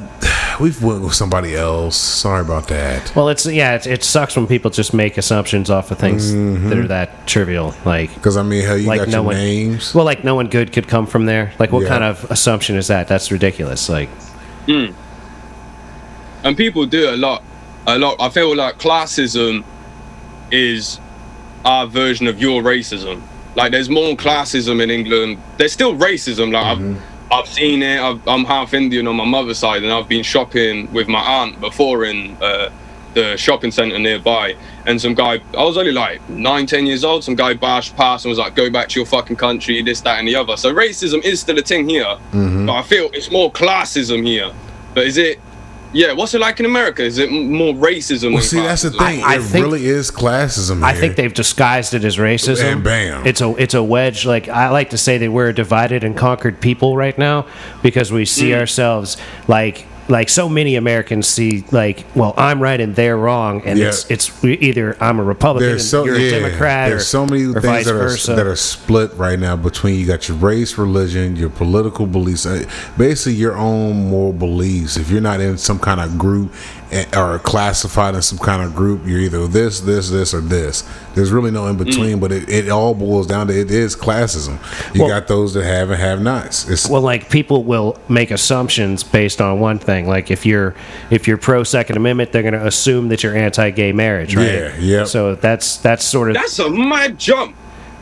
we've went with somebody else. Sorry about that. well, it's yeah, it, it sucks when people just make assumptions off of things Mm-hmm. that are that trivial. Like, Because I mean, hell, you like got no your one. names. Well, like no one good could come from there. Like, what Yeah. kind of assumption is that? That's ridiculous. Like, and people do a lot a lot i feel like classism is our version of your racism. Like there's more classism in england. There's still racism like I've, I've seen it. I've, i'm half indian on my mother's side and i've been shopping with my aunt before in uh, the shopping center nearby. And some guy i was only like nine ten years old. Some guy bashed past and was like go back to your fucking country this that and the other. So racism is still a thing here but i feel it's more classism here. But is it yeah, what's it like in America? Is it more racism? Well, than see, that's the classism? thing. I it think- really is classism. I here. think they've disguised it as racism. And bam. It's a it's a wedge. Like I like to say that we're a divided and conquered people right now because we see Mm. ourselves like like so many Americans see like well I'm right and they're wrong and Yeah. it's it's either I'm a Republican so you're yeah, a Democrat there's or, so many or things that are versa. that are split right now between you got your race, religion, your political beliefs, uh, basically your own moral beliefs. If you're not in some kind of group or classified in some kind of group, you're either this, this, this, or this. There's really no in between, mm. but it, it all boils down to it is classism. You Well- got those that have and have nots. It's well like people will make assumptions based on one thing like if you're if you're pro second amendment they're going to assume that you're anti-gay marriage right Yeah, yep. so that's that's sort of That's a mad jump.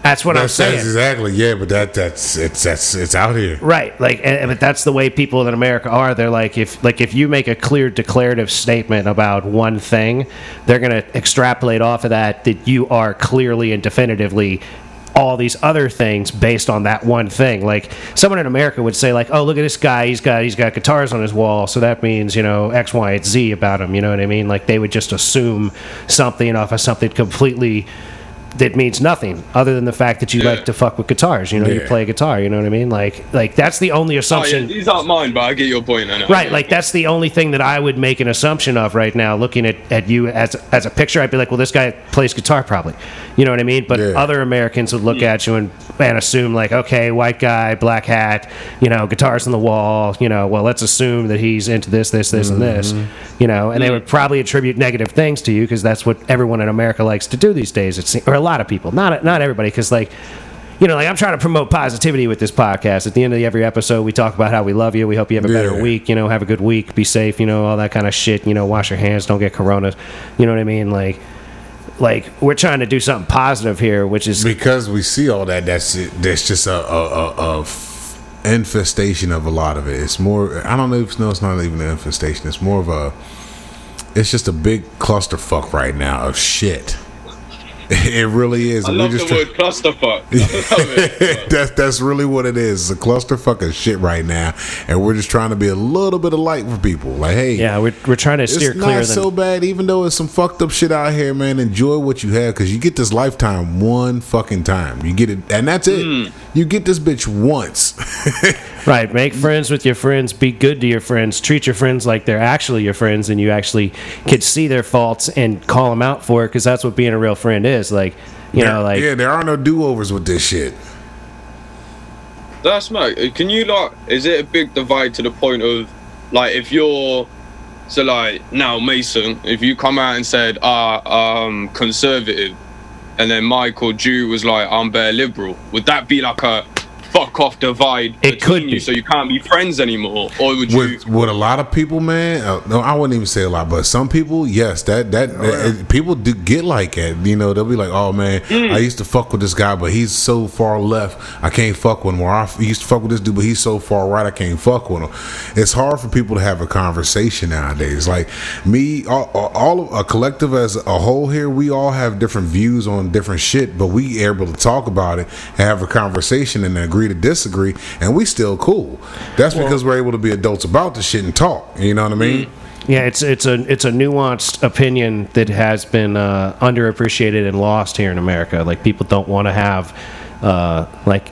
That's what i'm saying exactly yeah, but that that's it's that's it's out here. Right, like, and, but that's the way people in America are. They're like, if like if you make a clear declarative statement about one thing, they're gonna extrapolate off of that that you are clearly and definitively all these other things based on that one thing. Like someone in America would say, like, oh, look at this guy, he's got he's got guitars on his wall, so that means you know X, Y, and Z about him. You know what I mean? Like they would just assume something off of something completely that means nothing other than the fact that you Yeah. like to fuck with guitars. You know, you Yeah. play guitar. You know what I mean? Like, like that's the only Oh, yeah, assumption. these aren't mine, but I get your point. I know. Right, like that's the only thing that I would make an assumption of right now. Looking at, at you as as a picture, I'd be like, well, this guy plays guitar probably. You know what I mean? But other Americans would look hmm. at you and, and assume like, okay, white guy, black hat, you know, guitars on the wall. You know, well, let's assume that he's into this, this, this, and this. Mm-hmm. You know, and they would probably attribute negative things to you because that's what everyone in America likes to do these days. It's or a lot of people, not not everybody, because like you know, like I'm trying to promote positivity with this podcast. At the end of every episode, we talk about how we love you. We hope you have a better week. You know, have a good week. Be safe. You know, all that kind of shit. You know, wash your hands. Don't get corona. You know what I mean? Like, like we're trying to do something positive here, which is because we see all that that's it that's just a infestation of a lot of it it's more i don't know if no it's not even an infestation it's more of a it's just a big clusterfuck right now of shit it really is I We're love the just try- word clusterfuck. I love it. that's that's really what it is. It's a clusterfuck of shit right now, and we're just trying to be a little bit of light for people. Like, hey, yeah, we're, we're trying to steer it's clear. not Than, so bad, even though it's some fucked up shit out here, man. Enjoy what you have because you get this lifetime one fucking time. You get it, and that's it. Hmm. You get this bitch once. Right. Make friends with your friends. Be good to your friends. Treat your friends like they're actually your friends, and you actually can see their faults and call them out for it. Because that's what being a real friend is. Like, you know, like yeah, there are no do overs with this shit. That's mad. Uh, Can you like? Is it a big divide to the point of like if you're so like now Mason, if you come out and said ah um conservative, and then Michael Jew was like I'm bare liberal, would that be like a fuck off divide It between could you be. so you can't be friends anymore? Or would you with with a lot of people, man. Uh, no, I wouldn't even say a lot, but some people, yes, that that, Oh, that- people do get like it You know, they'll be like, "Oh man, Mm. I used to fuck with this guy, but he's so far left, I can't fuck with him." Or I f- used to fuck with this dude, but he's so far right, I can't fuck with him. It's hard for people to have a conversation nowadays. Like me, all, all of a collective as a whole here, we all have different views on different shit, but we able to talk about it and have a conversation and agree to disagree, and we still cool. That's because we're able to be adults about the shit and talk. You know what I mean? Yeah, it's it's a it's a nuanced opinion that has been uh, underappreciated and lost here in America. Like people don't want to have uh, like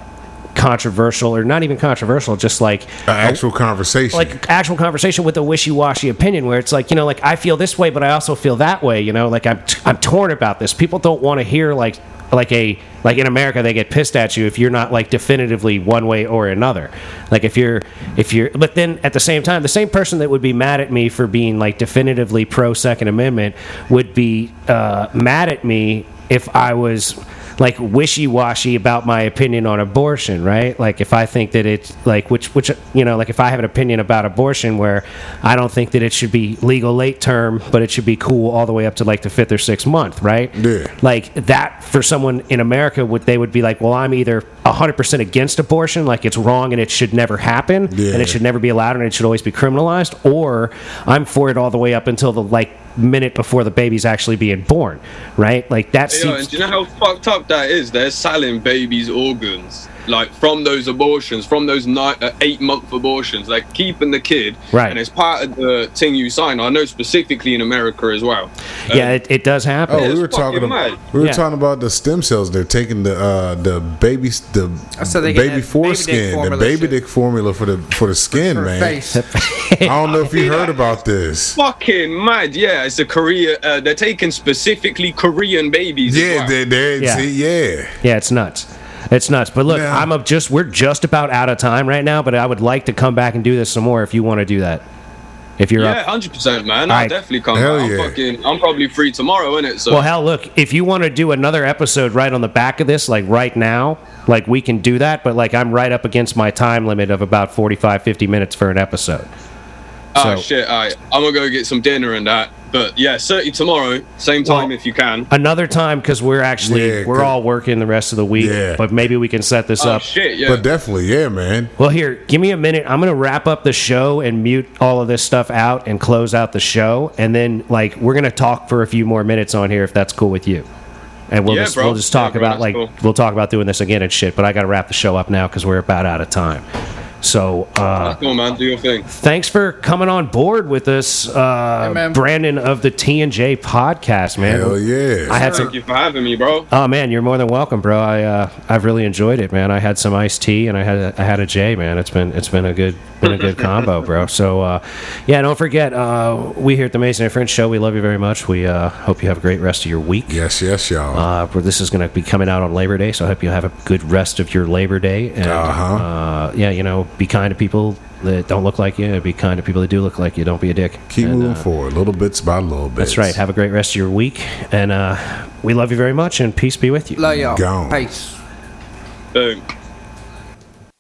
controversial or not even controversial, just like An actual conversation. like actual conversation with a wishy-washy opinion where it's like you know like I feel this way but I also feel that way you know? Like I'm I'm torn about this. People don't want to hear like like a like in America they get pissed at you if you're not like definitively one way or another. Like if you're if you're but then at the same time the same person that would be mad at me for being like definitively pro second amendment would be uh, mad at me if I was like wishy-washy about my opinion on abortion right like if i think that it's like which which you know like if i have an opinion about abortion where i don't think that it should be legal late term but it should be cool all the way up to like the fifth or sixth month right Yeah. like that for someone in america would they would be like well i'm either 100% against abortion like it's wrong and it should never happen Yeah. and it should never be allowed and it should always be criminalized or i'm for it all the way up until the like minute before the baby's actually being born right like that Yeah, seems and do you know how fucked up that is? They're selling babies' organs, like from those abortions, from those ni- uh, eight-month abortions. They're keeping the kid, Right. And it's part of the thing you sign. I know specifically in America as well. yeah it, it does happen Oh, it's we were talking about we were Yeah. talking about the stem cells. They're taking the uh, the baby the So they baby that baby foreskin, the baby shit. dick formula for the for the skin, For man. face. I don't know if you heard about this. Fucking mad, yeah. It's a Korea. Uh, they're taking specifically Korean babies. Yeah, well. they they Yeah. see, yeah. Yeah, it's nuts. It's nuts. But look, Yeah. I'm up just we're just about out of time right now, but I would like to come back and do this some more if you want to do that. If you're Yeah, hundred percent, man. Alright. I'll definitely come. Hell back. I'm yeah. fucking. I'm probably free tomorrow, innit? So Well, hell, look, if you want to do another episode right on the back of this, like right now, like we can do that, but like I'm right up against my time limit of about 45, 50 minutes for an episode. Oh so- shit. Alright, I'm gonna go get some dinner and that. But yeah, certainly tomorrow, same time Well, if you can. Another time because we're actually Yeah, we're all working the rest of the week, Yeah. but maybe we can set this Oh up. shit, yeah. But definitely, yeah, man. Well, here, give me a minute. I'm going to wrap up the show and mute all of this stuff out and close out the show. And then, like, we're going to talk for a few more minutes on here if that's cool with you. And we'll Yeah, just bro. we'll just talk Yeah, bro, about like cool. we'll talk about doing this again and shit. But I got to wrap the show up now because we're about out of time. So uh, Come on, man, do your thing. thanks for coming on board with us, uh, Hey. Brandon of the T and J podcast, man. Hell yeah. I had some Thank you for having me, bro. Oh man, you're more than welcome, bro. I uh, I've really enjoyed it, man. I had some iced tea and I had a, I had a J, man. It's been it's been a good been a good combo, bro. So uh, yeah, don't forget, uh, we here at the Mason and French Show, we love you very much. We uh, hope you have a great rest of your week. yes, yes, y'all. Uh, where this is going to be coming out on Labor Day, so I hope you have a good rest of your Labor Day. And Uh-huh. uh, yeah, you know, be kind to people that don't look like you. Be kind to people that do look like you. Don't be a dick. Keep And, moving uh, forward, little bits by little bits. That's right. Have a great rest of your week, and uh, we love you very much. And peace be with you. Love y'all. Gone. Peace. Boom.